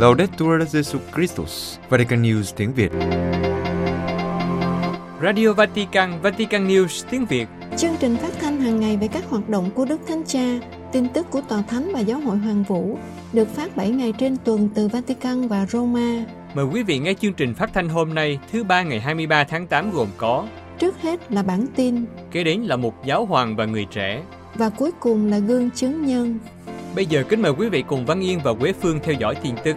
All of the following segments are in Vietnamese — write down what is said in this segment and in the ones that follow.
Laudetur Jesu Christus, Vatican News tiếng Việt. Radio Vatican, Vatican News tiếng Việt. Chương trình phát thanh hàng ngày về các hoạt động của Đức Thánh Cha, tin tức của Tòa Thánh và Giáo hội Hoàng Vũ, được phát 7 ngày trên tuần từ Vatican và Roma. Mời quý vị nghe chương trình phát thanh hôm nay, thứ ba ngày 23 tháng 8 gồm có Trước hết là bản tin, kế đến là một giáo hoàng và người trẻ. và cuối cùng là gương chứng nhân. Bây giờ kính mời quý vị cùng Văn Yên và Quế Phương theo dõi tin tức.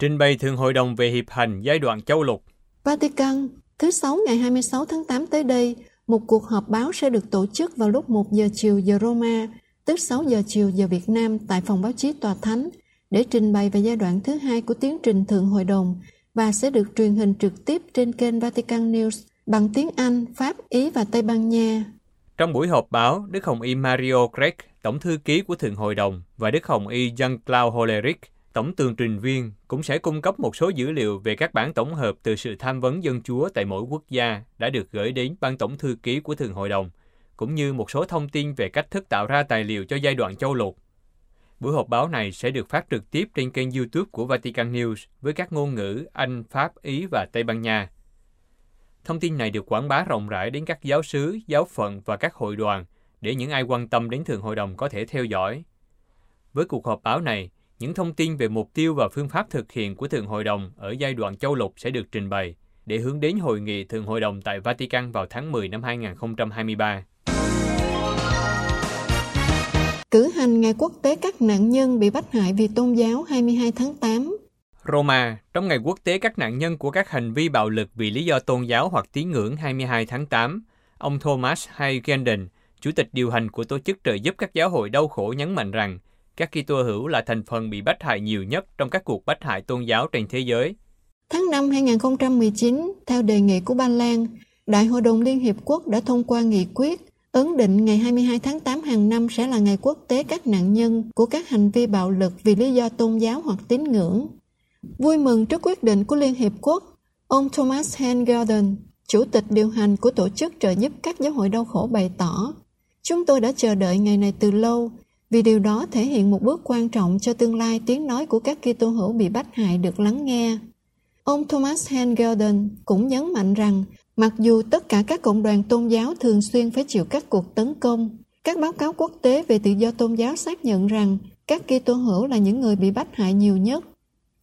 Trình bày Thượng Hội đồng về Hiệp hành giai đoạn châu lục. Vatican, thứ Sáu ngày 26 tháng 8 tới đây, một cuộc họp báo sẽ được tổ chức vào lúc 1 giờ chiều giờ Roma, tức 6 giờ chiều giờ Việt Nam tại phòng báo chí Tòa Thánh để trình bày về giai đoạn thứ hai của tiến trình Thượng Hội đồng và sẽ được truyền hình trực tiếp trên kênh Vatican News bằng tiếng Anh, Pháp, Ý và Tây Ban Nha. Trong buổi họp báo, Đức Hồng Y Mario Craig, Tổng thư ký của Thượng Hội đồng, và Đức Hồng Y Jean-Claude Hollerich, Tổng tường trình viên, cũng sẽ cung cấp một số dữ liệu về các bản tổng hợp từ sự tham vấn dân chúa tại mỗi quốc gia đã được gửi đến Ban Tổng thư ký của thường Hội đồng, cũng như một số thông tin về cách thức tạo ra tài liệu cho giai đoạn châu lục. Buổi họp báo này sẽ được phát trực tiếp trên kênh YouTube của Vatican News với các ngôn ngữ Anh, Pháp, Ý và Tây Ban Nha. Thông tin này được quảng bá rộng rãi đến các giáo sứ, giáo phận và các hội đoàn để những ai quan tâm đến thường Hội đồng có thể theo dõi. Với cuộc họp báo này, những thông tin về mục tiêu và phương pháp thực hiện của Thượng Hội đồng ở giai đoạn châu lục sẽ được trình bày để hướng đến hội nghị Thượng Hội đồng tại Vatican vào tháng 10 năm 2023. Cử hành Ngày Quốc tế các nạn nhân bị bắt hại vì tôn giáo 22 tháng 8. Roma, trong ngày quốc tế các nạn nhân của các hành vi bạo lực vì lý do tôn giáo hoặc tín ngưỡng 22 tháng 8, ông Thomas Hay Gendon, chủ tịch điều hành của tổ chức trợ giúp các giáo hội đau khổ nhấn mạnh rằng các Kitô hữu là thành phần bị bắt hại nhiều nhất trong các cuộc bắt hại tôn giáo trên thế giới. Tháng 5 2019, theo đề nghị của Ba Lan, Đại hội đồng Liên Hiệp Quốc đã thông qua nghị quyết ấn định ngày 22 tháng 8 hàng năm sẽ là ngày quốc tế các nạn nhân của các hành vi bạo lực vì lý do tôn giáo hoặc tín ngưỡng. Vui mừng trước quyết định của Liên Hiệp Quốc, ông Thomas Hen chủ tịch điều hành của tổ chức trợ giúp các giáo hội đau khổ bày tỏ, Chúng tôi đã chờ đợi ngày này từ lâu vì điều đó thể hiện một bước quan trọng cho tương lai tiếng nói của các Kitô hữu bị bắt hại được lắng nghe. Ông Thomas Hengelden cũng nhấn mạnh rằng mặc dù tất cả các cộng đoàn tôn giáo thường xuyên phải chịu các cuộc tấn công, các báo cáo quốc tế về tự do tôn giáo xác nhận rằng các Kitô hữu là những người bị bắt hại nhiều nhất.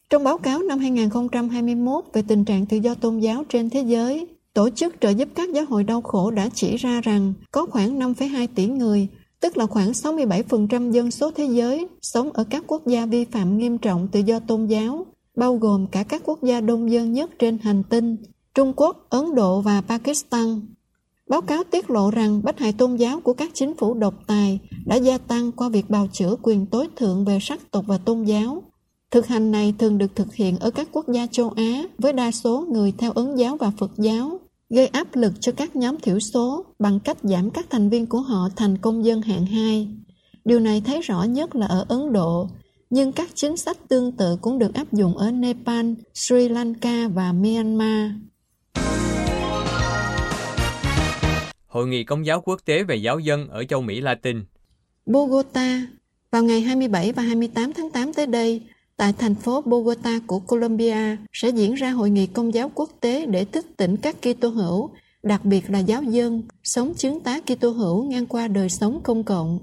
Trong báo cáo năm 2021 về tình trạng tự do tôn giáo trên thế giới, Tổ chức trợ giúp các giáo hội đau khổ đã chỉ ra rằng có khoảng 5,2 tỷ người, tức là khoảng 67% dân số thế giới, sống ở các quốc gia vi phạm nghiêm trọng tự do tôn giáo, bao gồm cả các quốc gia đông dân nhất trên hành tinh, Trung Quốc, Ấn Độ và Pakistan. Báo cáo tiết lộ rằng bách hại tôn giáo của các chính phủ độc tài đã gia tăng qua việc bào chữa quyền tối thượng về sắc tộc và tôn giáo. Thực hành này thường được thực hiện ở các quốc gia châu Á với đa số người theo Ấn giáo và Phật giáo, gây áp lực cho các nhóm thiểu số bằng cách giảm các thành viên của họ thành công dân hạng 2. Điều này thấy rõ nhất là ở Ấn Độ, nhưng các chính sách tương tự cũng được áp dụng ở Nepal, Sri Lanka và Myanmar. Hội nghị Công giáo quốc tế về giáo dân ở châu Mỹ Latin. Bogota, vào ngày 27 và 28 tháng 8 tới đây, tại thành phố Bogota của Colombia sẽ diễn ra hội nghị công giáo quốc tế để thức tỉnh các Kitô hữu, đặc biệt là giáo dân, sống chứng tá Kitô hữu ngang qua đời sống công cộng.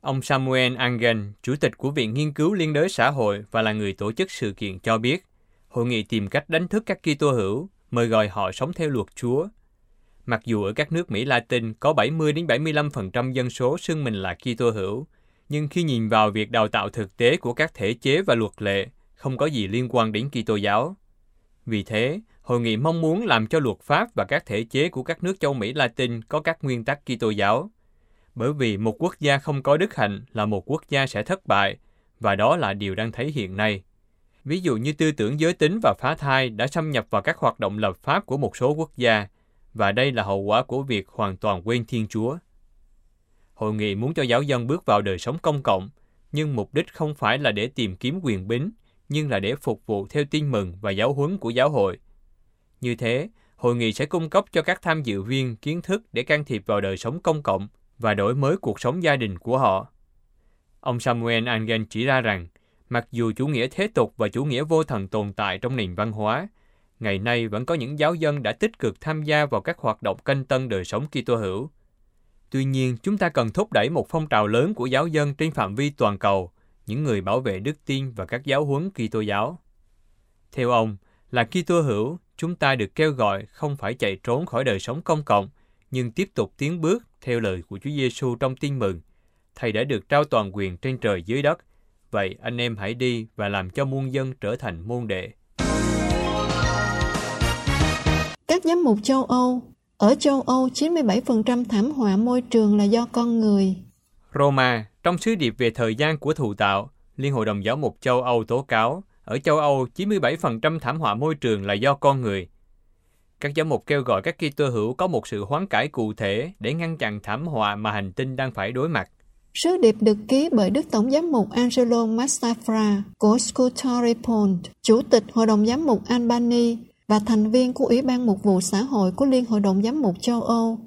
Ông Samuel Angel, chủ tịch của Viện Nghiên cứu Liên đới xã hội và là người tổ chức sự kiện cho biết, hội nghị tìm cách đánh thức các Kitô hữu, mời gọi họ sống theo luật Chúa. Mặc dù ở các nước Mỹ Latin có 70 đến 75% dân số xưng mình là Kitô hữu, nhưng khi nhìn vào việc đào tạo thực tế của các thể chế và luật lệ, không có gì liên quan đến Kitô giáo. Vì thế, hội nghị mong muốn làm cho luật pháp và các thể chế của các nước châu Mỹ Latin có các nguyên tắc Kitô giáo. Bởi vì một quốc gia không có đức hạnh là một quốc gia sẽ thất bại, và đó là điều đang thấy hiện nay. Ví dụ như tư tưởng giới tính và phá thai đã xâm nhập vào các hoạt động lập pháp của một số quốc gia, và đây là hậu quả của việc hoàn toàn quên Thiên Chúa. Hội nghị muốn cho giáo dân bước vào đời sống công cộng, nhưng mục đích không phải là để tìm kiếm quyền bính, nhưng là để phục vụ theo tin mừng và giáo huấn của giáo hội. Như thế, hội nghị sẽ cung cấp cho các tham dự viên kiến thức để can thiệp vào đời sống công cộng và đổi mới cuộc sống gia đình của họ. Ông Samuel Angen chỉ ra rằng, mặc dù chủ nghĩa thế tục và chủ nghĩa vô thần tồn tại trong nền văn hóa, ngày nay vẫn có những giáo dân đã tích cực tham gia vào các hoạt động canh tân đời sống Kitô hữu. Tuy nhiên, chúng ta cần thúc đẩy một phong trào lớn của giáo dân trên phạm vi toàn cầu, những người bảo vệ đức tin và các giáo huấn Kitô giáo. Theo ông, là Kitô hữu, chúng ta được kêu gọi không phải chạy trốn khỏi đời sống công cộng, nhưng tiếp tục tiến bước theo lời của Chúa Giêsu trong tin mừng. Thầy đã được trao toàn quyền trên trời dưới đất. Vậy anh em hãy đi và làm cho muôn dân trở thành môn đệ. Các giám mục châu Âu ở châu Âu, 97% thảm họa môi trường là do con người. Roma, trong sứ điệp về thời gian của thụ tạo, Liên hội đồng giáo mục châu Âu tố cáo, ở châu Âu, 97% thảm họa môi trường là do con người. Các giám mục kêu gọi các Kitô hữu có một sự hoán cải cụ thể để ngăn chặn thảm họa mà hành tinh đang phải đối mặt. Sứ điệp được ký bởi Đức Tổng giám mục Angelo Massafra của Scutori Pond, Chủ tịch Hội đồng giám mục Albany và thành viên của Ủy ban Mục vụ Xã hội của Liên Hội đồng Giám mục châu Âu.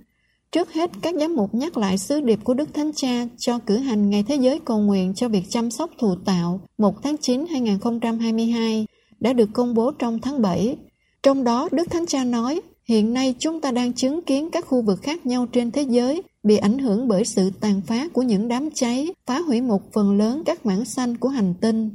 Trước hết, các giám mục nhắc lại sứ điệp của Đức Thánh Cha cho cử hành Ngày Thế giới cầu nguyện cho việc chăm sóc thụ tạo 1 tháng 9 2022 đã được công bố trong tháng 7. Trong đó, Đức Thánh Cha nói, hiện nay chúng ta đang chứng kiến các khu vực khác nhau trên thế giới bị ảnh hưởng bởi sự tàn phá của những đám cháy, phá hủy một phần lớn các mảng xanh của hành tinh.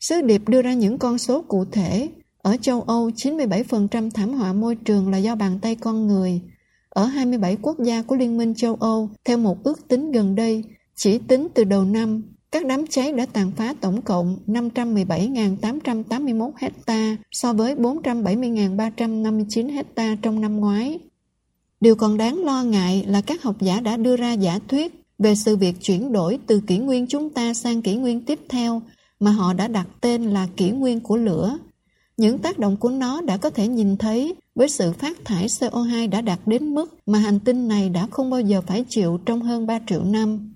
Sứ điệp đưa ra những con số cụ thể. Ở châu Âu, 97% thảm họa môi trường là do bàn tay con người. Ở 27 quốc gia của Liên minh châu Âu, theo một ước tính gần đây, chỉ tính từ đầu năm, các đám cháy đã tàn phá tổng cộng 517.881 hecta so với 470.359 hecta trong năm ngoái. Điều còn đáng lo ngại là các học giả đã đưa ra giả thuyết về sự việc chuyển đổi từ kỷ nguyên chúng ta sang kỷ nguyên tiếp theo mà họ đã đặt tên là kỷ nguyên của lửa. Những tác động của nó đã có thể nhìn thấy với sự phát thải CO2 đã đạt đến mức mà hành tinh này đã không bao giờ phải chịu trong hơn 3 triệu năm.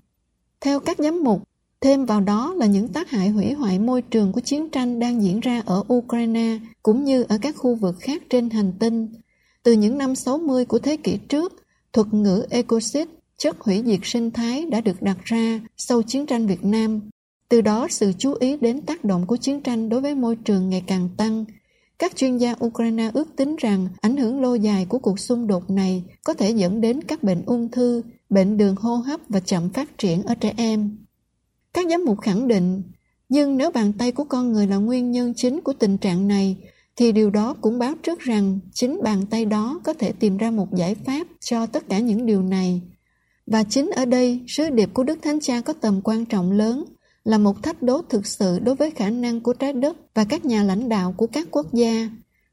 Theo các giám mục, thêm vào đó là những tác hại hủy hoại môi trường của chiến tranh đang diễn ra ở Ukraine cũng như ở các khu vực khác trên hành tinh. Từ những năm 60 của thế kỷ trước, thuật ngữ ecocide chất hủy diệt sinh thái đã được đặt ra sau chiến tranh Việt Nam. Từ đó sự chú ý đến tác động của chiến tranh đối với môi trường ngày càng tăng. Các chuyên gia Ukraine ước tính rằng ảnh hưởng lâu dài của cuộc xung đột này có thể dẫn đến các bệnh ung thư, bệnh đường hô hấp và chậm phát triển ở trẻ em. Các giám mục khẳng định, nhưng nếu bàn tay của con người là nguyên nhân chính của tình trạng này, thì điều đó cũng báo trước rằng chính bàn tay đó có thể tìm ra một giải pháp cho tất cả những điều này. Và chính ở đây, sứ điệp của Đức Thánh Cha có tầm quan trọng lớn, là một thách đố thực sự đối với khả năng của trái đất và các nhà lãnh đạo của các quốc gia.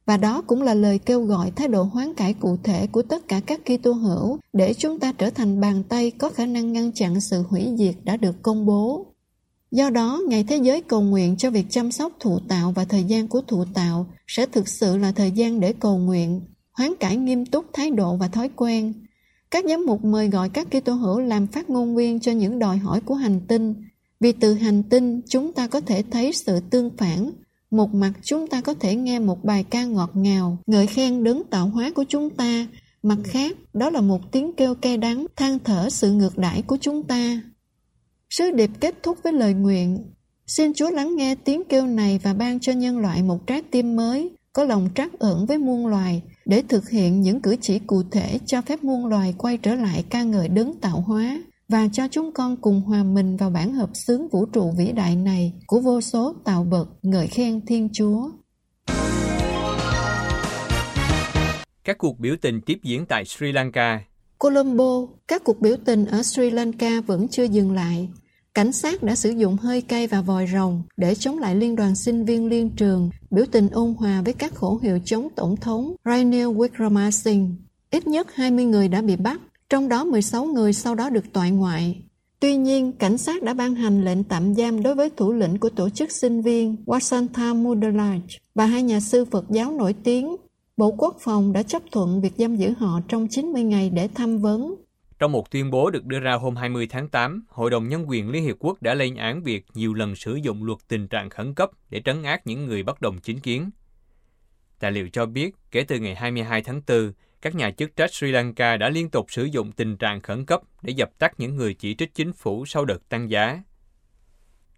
Và đó cũng là lời kêu gọi thái độ hoán cải cụ thể của tất cả các Kitô hữu để chúng ta trở thành bàn tay có khả năng ngăn chặn sự hủy diệt đã được công bố. Do đó, Ngày Thế giới cầu nguyện cho việc chăm sóc thụ tạo và thời gian của thụ tạo sẽ thực sự là thời gian để cầu nguyện, hoán cải nghiêm túc thái độ và thói quen. Các giám mục mời gọi các Kitô hữu làm phát ngôn viên cho những đòi hỏi của hành tinh, vì từ hành tinh chúng ta có thể thấy sự tương phản. Một mặt chúng ta có thể nghe một bài ca ngọt ngào, ngợi khen đấng tạo hóa của chúng ta, mặt khác đó là một tiếng kêu cay đắng, than thở sự ngược đãi của chúng ta. Sứ điệp kết thúc với lời nguyện. Xin Chúa lắng nghe tiếng kêu này và ban cho nhân loại một trái tim mới, có lòng trắc ẩn với muôn loài, để thực hiện những cử chỉ cụ thể cho phép muôn loài quay trở lại ca ngợi đấng tạo hóa và cho chúng con cùng hòa mình vào bản hợp xướng vũ trụ vĩ đại này của vô số tạo bậc ngợi khen Thiên Chúa. Các cuộc biểu tình tiếp diễn tại Sri Lanka. Colombo, các cuộc biểu tình ở Sri Lanka vẫn chưa dừng lại. Cảnh sát đã sử dụng hơi cay và vòi rồng để chống lại liên đoàn sinh viên liên trường, biểu tình ôn hòa với các khẩu hiệu chống tổng thống Ranil Wickremesinghe. Ít nhất 20 người đã bị bắt, trong đó 16 người sau đó được toại ngoại. Tuy nhiên, cảnh sát đã ban hành lệnh tạm giam đối với thủ lĩnh của tổ chức sinh viên Wasanta Mudalaj và hai nhà sư Phật giáo nổi tiếng. Bộ Quốc phòng đã chấp thuận việc giam giữ họ trong 90 ngày để tham vấn. Trong một tuyên bố được đưa ra hôm 20 tháng 8, Hội đồng Nhân quyền Liên Hiệp Quốc đã lên án việc nhiều lần sử dụng luật tình trạng khẩn cấp để trấn áp những người bất đồng chính kiến. Tài liệu cho biết, kể từ ngày 22 tháng 4, các nhà chức trách Sri Lanka đã liên tục sử dụng tình trạng khẩn cấp để dập tắt những người chỉ trích chính phủ sau đợt tăng giá.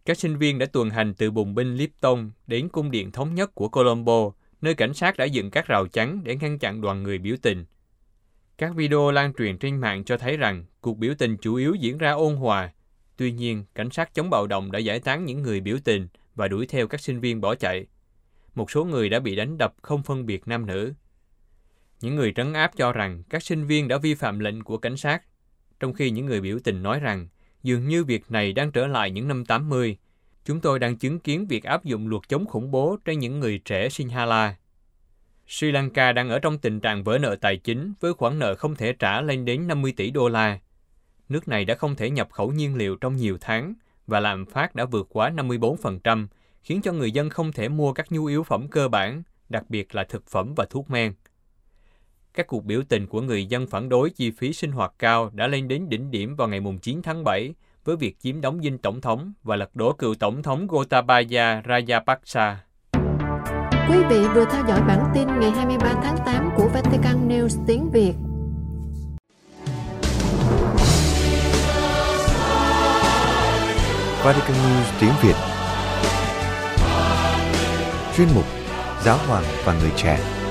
các sinh viên đã tuần hành từ bùng binh Lipton đến cung điện thống nhất của Colombo, nơi cảnh sát đã dựng các rào chắn để ngăn chặn đoàn người biểu tình. Các video lan truyền trên mạng cho thấy rằng cuộc biểu tình chủ yếu diễn ra ôn hòa. Tuy nhiên, cảnh sát chống bạo động đã giải tán những người biểu tình và đuổi theo các sinh viên bỏ chạy. Một số người đã bị đánh đập không phân biệt nam nữ. Những người trấn áp cho rằng các sinh viên đã vi phạm lệnh của cảnh sát, trong khi những người biểu tình nói rằng dường như việc này đang trở lại những năm 80. Chúng tôi đang chứng kiến việc áp dụng luật chống khủng bố trên những người trẻ Sinhala. Sri Lanka đang ở trong tình trạng vỡ nợ tài chính với khoản nợ không thể trả lên đến 50 tỷ đô la. Nước này đã không thể nhập khẩu nhiên liệu trong nhiều tháng và lạm phát đã vượt quá 54%, khiến cho người dân không thể mua các nhu yếu phẩm cơ bản, đặc biệt là thực phẩm và thuốc men. Các cuộc biểu tình của người dân phản đối chi phí sinh hoạt cao đã lên đến đỉnh điểm vào ngày 9 tháng 7 với việc chiếm đóng dinh tổng thống và lật đổ cựu tổng thống Gotabaya Rajapaksa. Quý vị vừa theo dõi bản tin ngày 23 tháng 8 của Vatican News tiếng Việt. Vatican News tiếng Việt Chuyên mục Giáo hoàng và người trẻ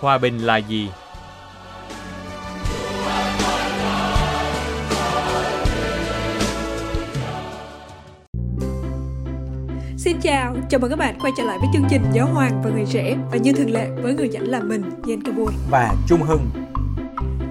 Hòa bình là gì? Xin chào, chào mừng các bạn quay trở lại với chương trình Giáo hoàng và người trẻ và như thường lệ với người dẫn là mình, Yen Kabur và Trung Hưng.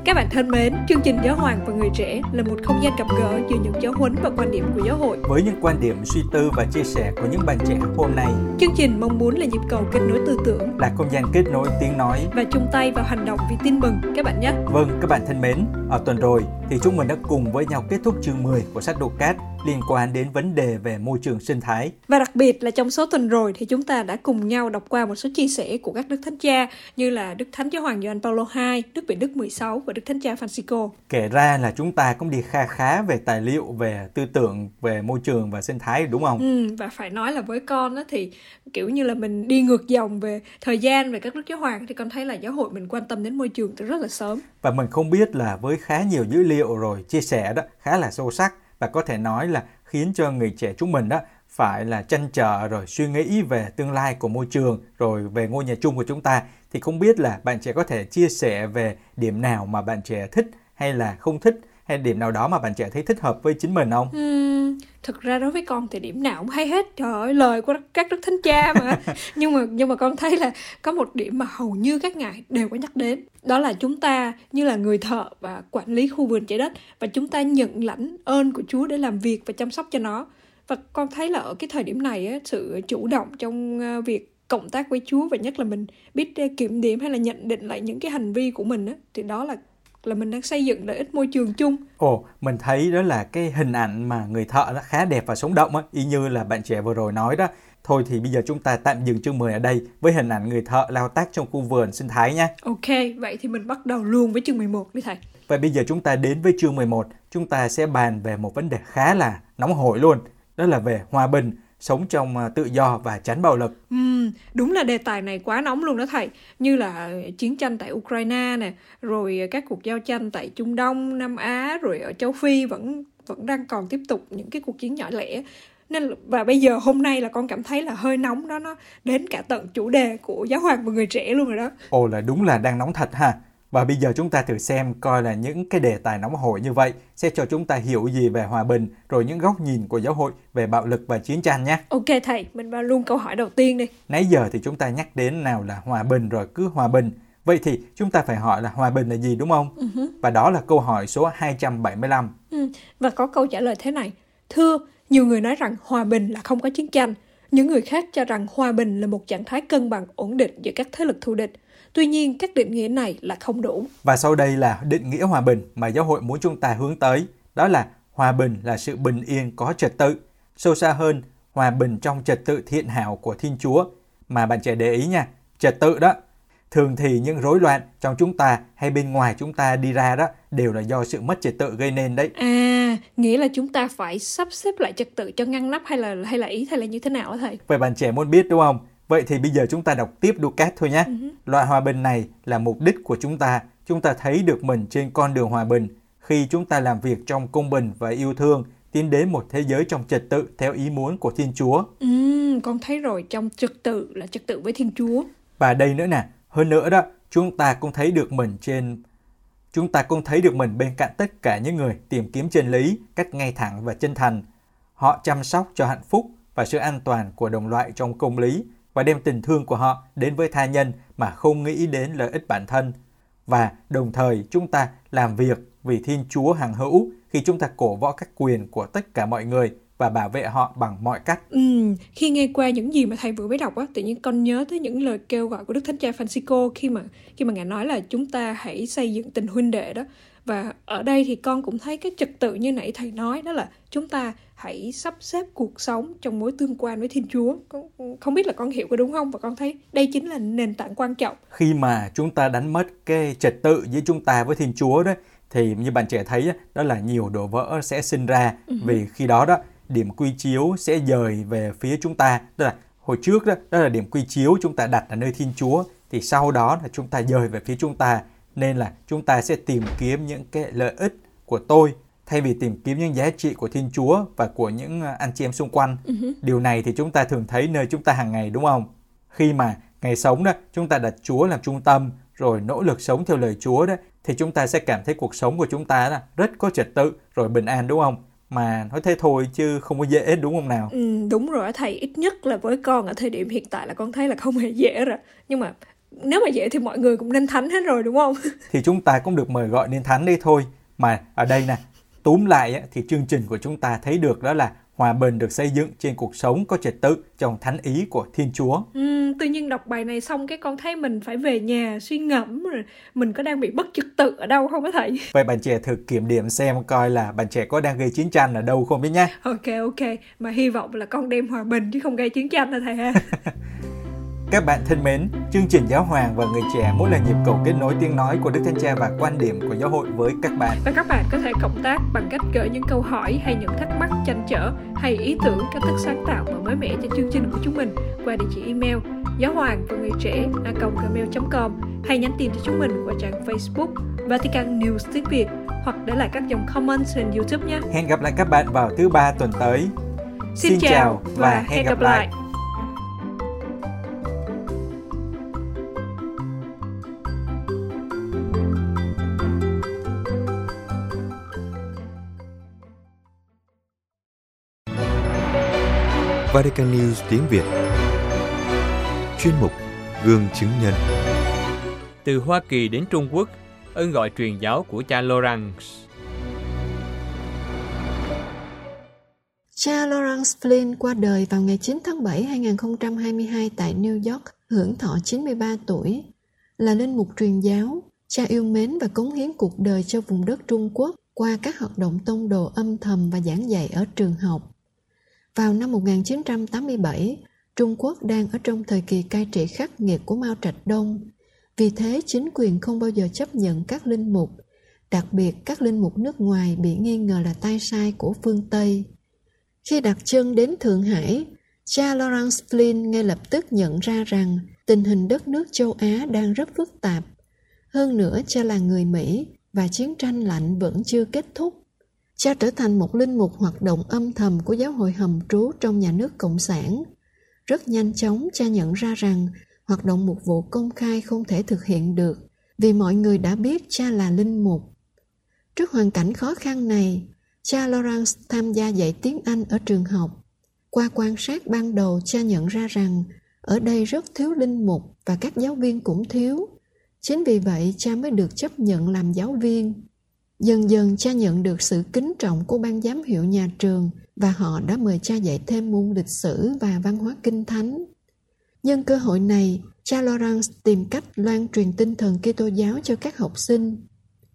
Các bạn thân mến, chương trình Giáo hoàng và người trẻ là một không gian gặp gỡ giữa những giáo huấn và quan điểm của giáo hội với những quan điểm suy tư và chia sẻ của những bạn trẻ hôm nay. Chương trình mong muốn là nhịp cầu kết nối tư tưởng, là không gian kết nối tiếng nói và chung tay vào hành động vì tin mừng các bạn nhé. Vâng, các bạn thân mến, ở tuần rồi thì chúng mình đã cùng với nhau kết thúc chương 10 của sách Đô Cát liên quan đến vấn đề về môi trường sinh thái. Và đặc biệt là trong số tuần rồi thì chúng ta đã cùng nhau đọc qua một số chia sẻ của các đức thánh cha như là Đức Thánh Giáo hoàng Gioan Paulo II, Đức Biển Đức 16 và Đức Thánh cha Francisco. Kể ra là chúng ta cũng đi kha khá về tài liệu về tư tưởng về môi trường và sinh thái đúng không? Ừ, và phải nói là với con đó thì kiểu như là mình đi ngược dòng về thời gian về các đức giáo hoàng thì con thấy là giáo hội mình quan tâm đến môi trường từ rất là sớm. Và mình không biết là với khá nhiều dữ liệu rồi chia sẻ đó khá là sâu sắc và có thể nói là khiến cho người trẻ chúng mình đó phải là chăn trở rồi suy nghĩ về tương lai của môi trường rồi về ngôi nhà chung của chúng ta. Thì không biết là bạn trẻ có thể chia sẻ về điểm nào mà bạn trẻ thích hay là không thích hay điểm nào đó mà bạn trẻ thấy thích hợp với chính mình không? Uhm, thực ra đối với con thì điểm nào cũng hay hết. Trời ơi lời của các đức thánh cha mà. Nhưng mà nhưng mà con thấy là có một điểm mà hầu như các ngài đều có nhắc đến đó là chúng ta như là người thợ và quản lý khu vườn trái đất và chúng ta nhận lãnh ơn của Chúa để làm việc và chăm sóc cho nó và con thấy là ở cái thời điểm này á, sự chủ động trong ờ, việc cộng tác với Chúa và nhất là mình biết ờ, kiểm điểm hay là nhận định lại những cái hành vi của mình á, thì đó là là mình đang xây dựng lợi ích môi trường chung. Ồ, mình thấy đó là cái hình ảnh mà người thợ nó khá đẹp và sống động á, y như là bạn trẻ vừa rồi nói đó. Thôi thì bây giờ chúng ta tạm dừng chương 10 ở đây với hình ảnh người thợ lao tác trong khu vườn sinh thái nha. Ok, vậy thì mình bắt đầu luôn với chương 11 đi thầy. Vậy bây giờ chúng ta đến với chương 11, chúng ta sẽ bàn về một vấn đề khá là nóng hổi luôn, đó là về hòa bình sống trong à, tự do và tránh bạo lực. Ừ, đúng là đề tài này quá nóng luôn đó thầy. Như là chiến tranh tại Ukraine nè, rồi các cuộc giao tranh tại Trung Đông, Nam Á, rồi ở châu Phi vẫn vẫn đang còn tiếp tục những cái cuộc chiến nhỏ lẻ nên và bây giờ hôm nay là con cảm thấy là hơi nóng đó nó đến cả tận chủ đề của giáo hoàng và người trẻ luôn rồi đó ồ là đúng là đang nóng thật ha và bây giờ chúng ta thử xem coi là những cái đề tài nóng hổi như vậy sẽ cho chúng ta hiểu gì về hòa bình rồi những góc nhìn của giáo hội về bạo lực và chiến tranh nhé. Ok thầy, mình vào luôn câu hỏi đầu tiên đi. Nãy giờ thì chúng ta nhắc đến nào là hòa bình rồi cứ hòa bình. Vậy thì chúng ta phải hỏi là hòa bình là gì đúng không? Uh-huh. Và đó là câu hỏi số 275. Ừ, và có câu trả lời thế này. Thưa, nhiều người nói rằng hòa bình là không có chiến tranh. Những người khác cho rằng hòa bình là một trạng thái cân bằng ổn định giữa các thế lực thù địch. Tuy nhiên, các định nghĩa này là không đủ. Và sau đây là định nghĩa hòa bình mà giáo hội muốn chúng ta hướng tới. Đó là hòa bình là sự bình yên có trật tự. Sâu xa hơn, hòa bình trong trật tự thiện hảo của Thiên Chúa. Mà bạn trẻ để ý nha, trật tự đó. Thường thì những rối loạn trong chúng ta hay bên ngoài chúng ta đi ra đó đều là do sự mất trật tự gây nên đấy. À, nghĩa là chúng ta phải sắp xếp lại trật tự cho ngăn nắp hay là hay là ý thầy là như thế nào thầy? Vậy bạn trẻ muốn biết đúng không? Vậy thì bây giờ chúng ta đọc tiếp Ducat thôi nhé. Uh-huh. Loại hòa bình này là mục đích của chúng ta. Chúng ta thấy được mình trên con đường hòa bình, khi chúng ta làm việc trong công bình và yêu thương, tiến đến một thế giới trong trật tự theo ý muốn của Thiên Chúa. Ừ, con thấy rồi, trong trật tự là trật tự với Thiên Chúa. Và đây nữa nè, hơn nữa đó, chúng ta cũng thấy được mình trên chúng ta cũng thấy được mình bên cạnh tất cả những người tìm kiếm chân lý cách ngay thẳng và chân thành. Họ chăm sóc cho hạnh phúc và sự an toàn của đồng loại trong công lý và đem tình thương của họ đến với tha nhân mà không nghĩ đến lợi ích bản thân. Và đồng thời chúng ta làm việc vì Thiên Chúa hằng hữu khi chúng ta cổ võ các quyền của tất cả mọi người và bảo vệ họ bằng mọi cách. Ừ, khi nghe qua những gì mà thầy vừa mới đọc á, tự nhiên con nhớ tới những lời kêu gọi của Đức Thánh Cha Francisco khi mà khi mà ngài nói là chúng ta hãy xây dựng tình huynh đệ đó. Và ở đây thì con cũng thấy cái trật tự như nãy thầy nói đó là chúng ta hãy sắp xếp cuộc sống trong mối tương quan với Thiên Chúa. Con không biết là con hiểu có đúng không và con thấy đây chính là nền tảng quan trọng. Khi mà chúng ta đánh mất cái trật tự giữa chúng ta với Thiên Chúa đó thì như bạn trẻ thấy đó là nhiều đổ vỡ sẽ sinh ra uh-huh. vì khi đó đó điểm quy chiếu sẽ dời về phía chúng ta tức là hồi trước đó đó là điểm quy chiếu chúng ta đặt ở nơi Thiên Chúa thì sau đó là chúng ta dời về phía chúng ta nên là chúng ta sẽ tìm kiếm những cái lợi ích của tôi thay vì tìm kiếm những giá trị của Thiên Chúa và của những à, anh chị em xung quanh. Uh-huh. Điều này thì chúng ta thường thấy nơi chúng ta hàng ngày đúng không? Khi mà ngày sống đó chúng ta đặt Chúa làm trung tâm rồi nỗ lực sống theo lời Chúa đó thì chúng ta sẽ cảm thấy cuộc sống của chúng ta là rất có trật tự rồi bình an đúng không? Mà nói thế thôi chứ không có dễ đúng không nào? Ừ, đúng rồi thầy. Ít nhất là với con ở thời điểm hiện tại là con thấy là không hề dễ rồi. Nhưng mà nếu mà dễ thì mọi người cũng nên thánh hết rồi đúng không? Thì chúng ta cũng được mời gọi nên thánh đi thôi. Mà ở đây nè túm lại thì chương trình của chúng ta thấy được đó là hòa bình được xây dựng trên cuộc sống có trật tự trong thánh ý của Thiên Chúa. Ừ, tự nhiên đọc bài này xong cái con thấy mình phải về nhà suy ngẫm rồi mình có đang bị bất trật tự ở đâu không á thầy? Vậy bạn trẻ thử kiểm điểm xem coi là bạn trẻ có đang gây chiến tranh ở đâu không biết nhé. Ok ok, mà hy vọng là con đem hòa bình chứ không gây chiến tranh hả thầy ha. Các bạn thân mến, chương trình Giáo Hoàng và Người Trẻ mỗi là nhịp cầu kết nối tiếng nói của Đức Thánh Cha và quan điểm của giáo hội với các bạn. Và các bạn có thể cộng tác bằng cách gửi những câu hỏi hay những thắc mắc chăn trở hay ý tưởng cách thức sáng tạo và mới mẻ cho chương trình của chúng mình qua địa chỉ email giáo hoàng và người trẻ a gmail.com hay nhắn tin cho chúng mình qua trang Facebook Vatican News tiếng Việt hoặc để lại các dòng comment trên YouTube nhé. Hẹn gặp lại các bạn vào thứ ba tuần tới. Xin, Xin chào và hẹn gặp lại. lại. Vatican News tiếng Việt Chuyên mục Gương chứng nhân Từ Hoa Kỳ đến Trung Quốc, ơn gọi truyền giáo của cha Lawrence Cha Lawrence Flynn qua đời vào ngày 9 tháng 7 2022 tại New York, hưởng thọ 93 tuổi. Là linh mục truyền giáo, cha yêu mến và cống hiến cuộc đời cho vùng đất Trung Quốc qua các hoạt động tông đồ âm thầm và giảng dạy ở trường học. Vào năm 1987, Trung Quốc đang ở trong thời kỳ cai trị khắc nghiệt của Mao Trạch Đông. Vì thế, chính quyền không bao giờ chấp nhận các linh mục, đặc biệt các linh mục nước ngoài bị nghi ngờ là tay sai của phương Tây. Khi đặt chân đến Thượng Hải, cha Lawrence Flynn ngay lập tức nhận ra rằng tình hình đất nước châu Á đang rất phức tạp. Hơn nữa, cha là người Mỹ và chiến tranh lạnh vẫn chưa kết thúc. Cha trở thành một linh mục hoạt động âm thầm của giáo hội hầm trú trong nhà nước Cộng sản. Rất nhanh chóng cha nhận ra rằng hoạt động mục vụ công khai không thể thực hiện được vì mọi người đã biết cha là linh mục. Trước hoàn cảnh khó khăn này, cha Lawrence tham gia dạy tiếng Anh ở trường học. Qua quan sát ban đầu cha nhận ra rằng ở đây rất thiếu linh mục và các giáo viên cũng thiếu. Chính vì vậy cha mới được chấp nhận làm giáo viên. Dần dần cha nhận được sự kính trọng của ban giám hiệu nhà trường và họ đã mời cha dạy thêm môn lịch sử và văn hóa kinh thánh. Nhân cơ hội này, cha Lawrence tìm cách loan truyền tinh thần Kitô giáo cho các học sinh.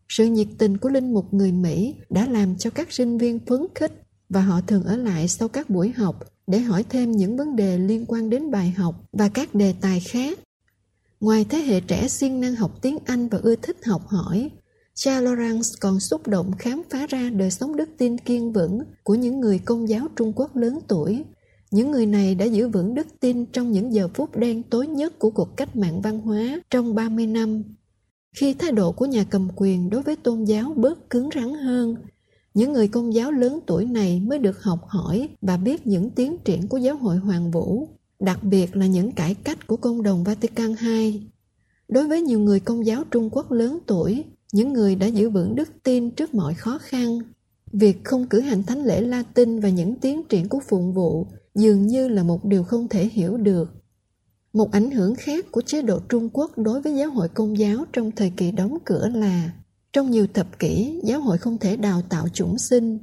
Sự nhiệt tình của linh mục người Mỹ đã làm cho các sinh viên phấn khích và họ thường ở lại sau các buổi học để hỏi thêm những vấn đề liên quan đến bài học và các đề tài khác. Ngoài thế hệ trẻ siêng năng học tiếng Anh và ưa thích học hỏi, Cha Lawrence còn xúc động khám phá ra đời sống đức tin kiên vững của những người công giáo Trung Quốc lớn tuổi. Những người này đã giữ vững đức tin trong những giờ phút đen tối nhất của cuộc cách mạng văn hóa trong 30 năm Khi thái độ của nhà cầm quyền đối với tôn giáo bớt cứng rắn hơn, những người công giáo lớn tuổi này mới được học hỏi và biết những tiến triển của giáo hội Hoàng Vũ, đặc biệt là những cải cách của công đồng Vatican II. Đối với nhiều người công giáo Trung Quốc lớn tuổi, những người đã giữ vững đức tin trước mọi khó khăn, việc không cử hành thánh lễ Latin và những tiến triển của phụng vụ dường như là một điều không thể hiểu được. Một ảnh hưởng khác của chế độ Trung Quốc đối với giáo hội công giáo trong thời kỳ đóng cửa là trong nhiều thập kỷ, giáo hội không thể đào tạo chủng sinh.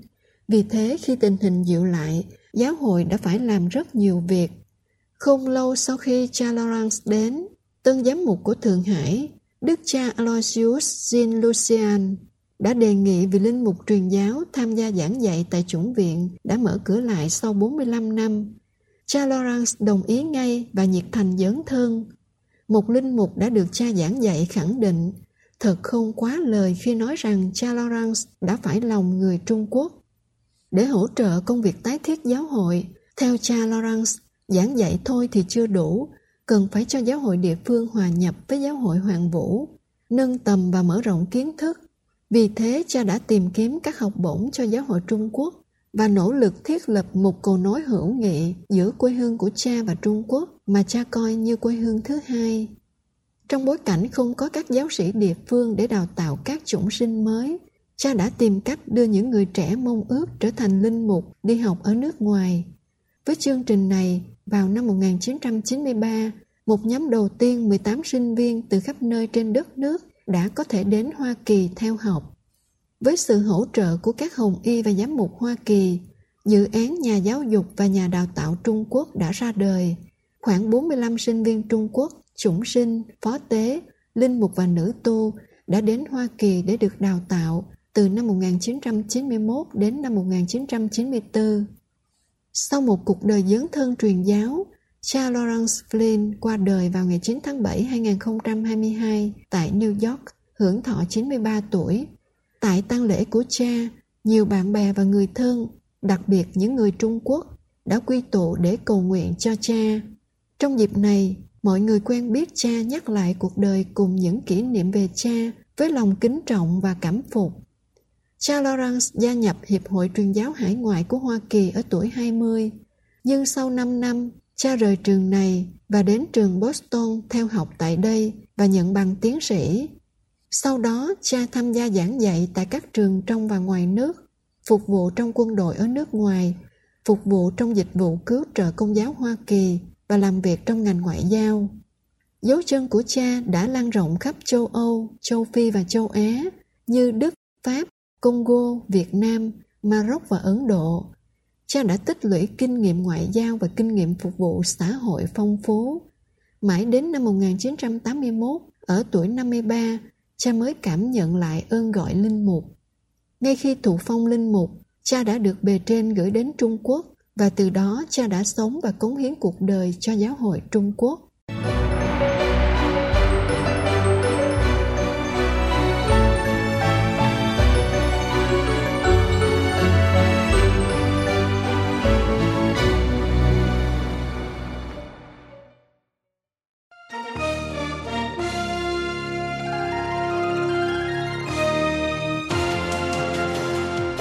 Vì thế, khi tình hình dịu lại, giáo hội đã phải làm rất nhiều việc. Không lâu sau khi cha Lawrence đến, tân giám mục của Thượng Hải, Đức cha Aloysius Jean Lucian đã đề nghị vị linh mục truyền giáo tham gia giảng dạy tại chủng viện đã mở cửa lại sau 45 năm. Cha Lawrence đồng ý ngay và nhiệt thành dấn thân. Một linh mục đã được cha giảng dạy khẳng định thật không quá lời khi nói rằng cha Lawrence đã phải lòng người Trung Quốc. Để hỗ trợ công việc tái thiết giáo hội, theo cha Lawrence, giảng dạy thôi thì chưa đủ, cần phải cho giáo hội địa phương hòa nhập với giáo hội Hoàng Vũ, nâng tầm và mở rộng kiến thức. Vì thế cha đã tìm kiếm các học bổng cho giáo hội Trung Quốc và nỗ lực thiết lập một cầu nối hữu nghị giữa quê hương của cha và Trung Quốc mà cha coi như quê hương thứ hai. Trong bối cảnh không có các giáo sĩ địa phương để đào tạo các chủng sinh mới, cha đã tìm cách đưa những người trẻ mong ước trở thành linh mục đi học ở nước ngoài. Với chương trình này, vào năm 1993, một nhóm đầu tiên 18 sinh viên từ khắp nơi trên đất nước đã có thể đến Hoa Kỳ theo học. Với sự hỗ trợ của các hồng y và giám mục Hoa Kỳ, dự án nhà giáo dục và nhà đào tạo Trung Quốc đã ra đời. Khoảng 45 sinh viên Trung Quốc chủng sinh, phó tế, linh mục và nữ tu đã đến Hoa Kỳ để được đào tạo từ năm 1991 đến năm 1994. Sau một cuộc đời dấn thân truyền giáo, cha Lawrence Flynn qua đời vào ngày 9 tháng 7 2022 tại New York, hưởng thọ 93 tuổi. Tại tang lễ của cha, nhiều bạn bè và người thân, đặc biệt những người Trung Quốc, đã quy tụ để cầu nguyện cho cha. Trong dịp này, mọi người quen biết cha nhắc lại cuộc đời cùng những kỷ niệm về cha với lòng kính trọng và cảm phục. Cha Lawrence gia nhập Hiệp hội truyền giáo hải ngoại của Hoa Kỳ ở tuổi 20, nhưng sau 5 năm, cha rời trường này và đến trường Boston theo học tại đây và nhận bằng tiến sĩ. Sau đó, cha tham gia giảng dạy tại các trường trong và ngoài nước, phục vụ trong quân đội ở nước ngoài, phục vụ trong dịch vụ cứu trợ công giáo Hoa Kỳ và làm việc trong ngành ngoại giao. Dấu chân của cha đã lan rộng khắp châu Âu, châu Phi và châu Á như Đức, Pháp, Congo, Việt Nam, Maroc và Ấn Độ. Cha đã tích lũy kinh nghiệm ngoại giao và kinh nghiệm phục vụ xã hội phong phú. Mãi đến năm 1981, ở tuổi 53, cha mới cảm nhận lại ơn gọi linh mục. Ngay khi thụ phong linh mục, cha đã được bề trên gửi đến Trung Quốc và từ đó cha đã sống và cống hiến cuộc đời cho giáo hội Trung Quốc.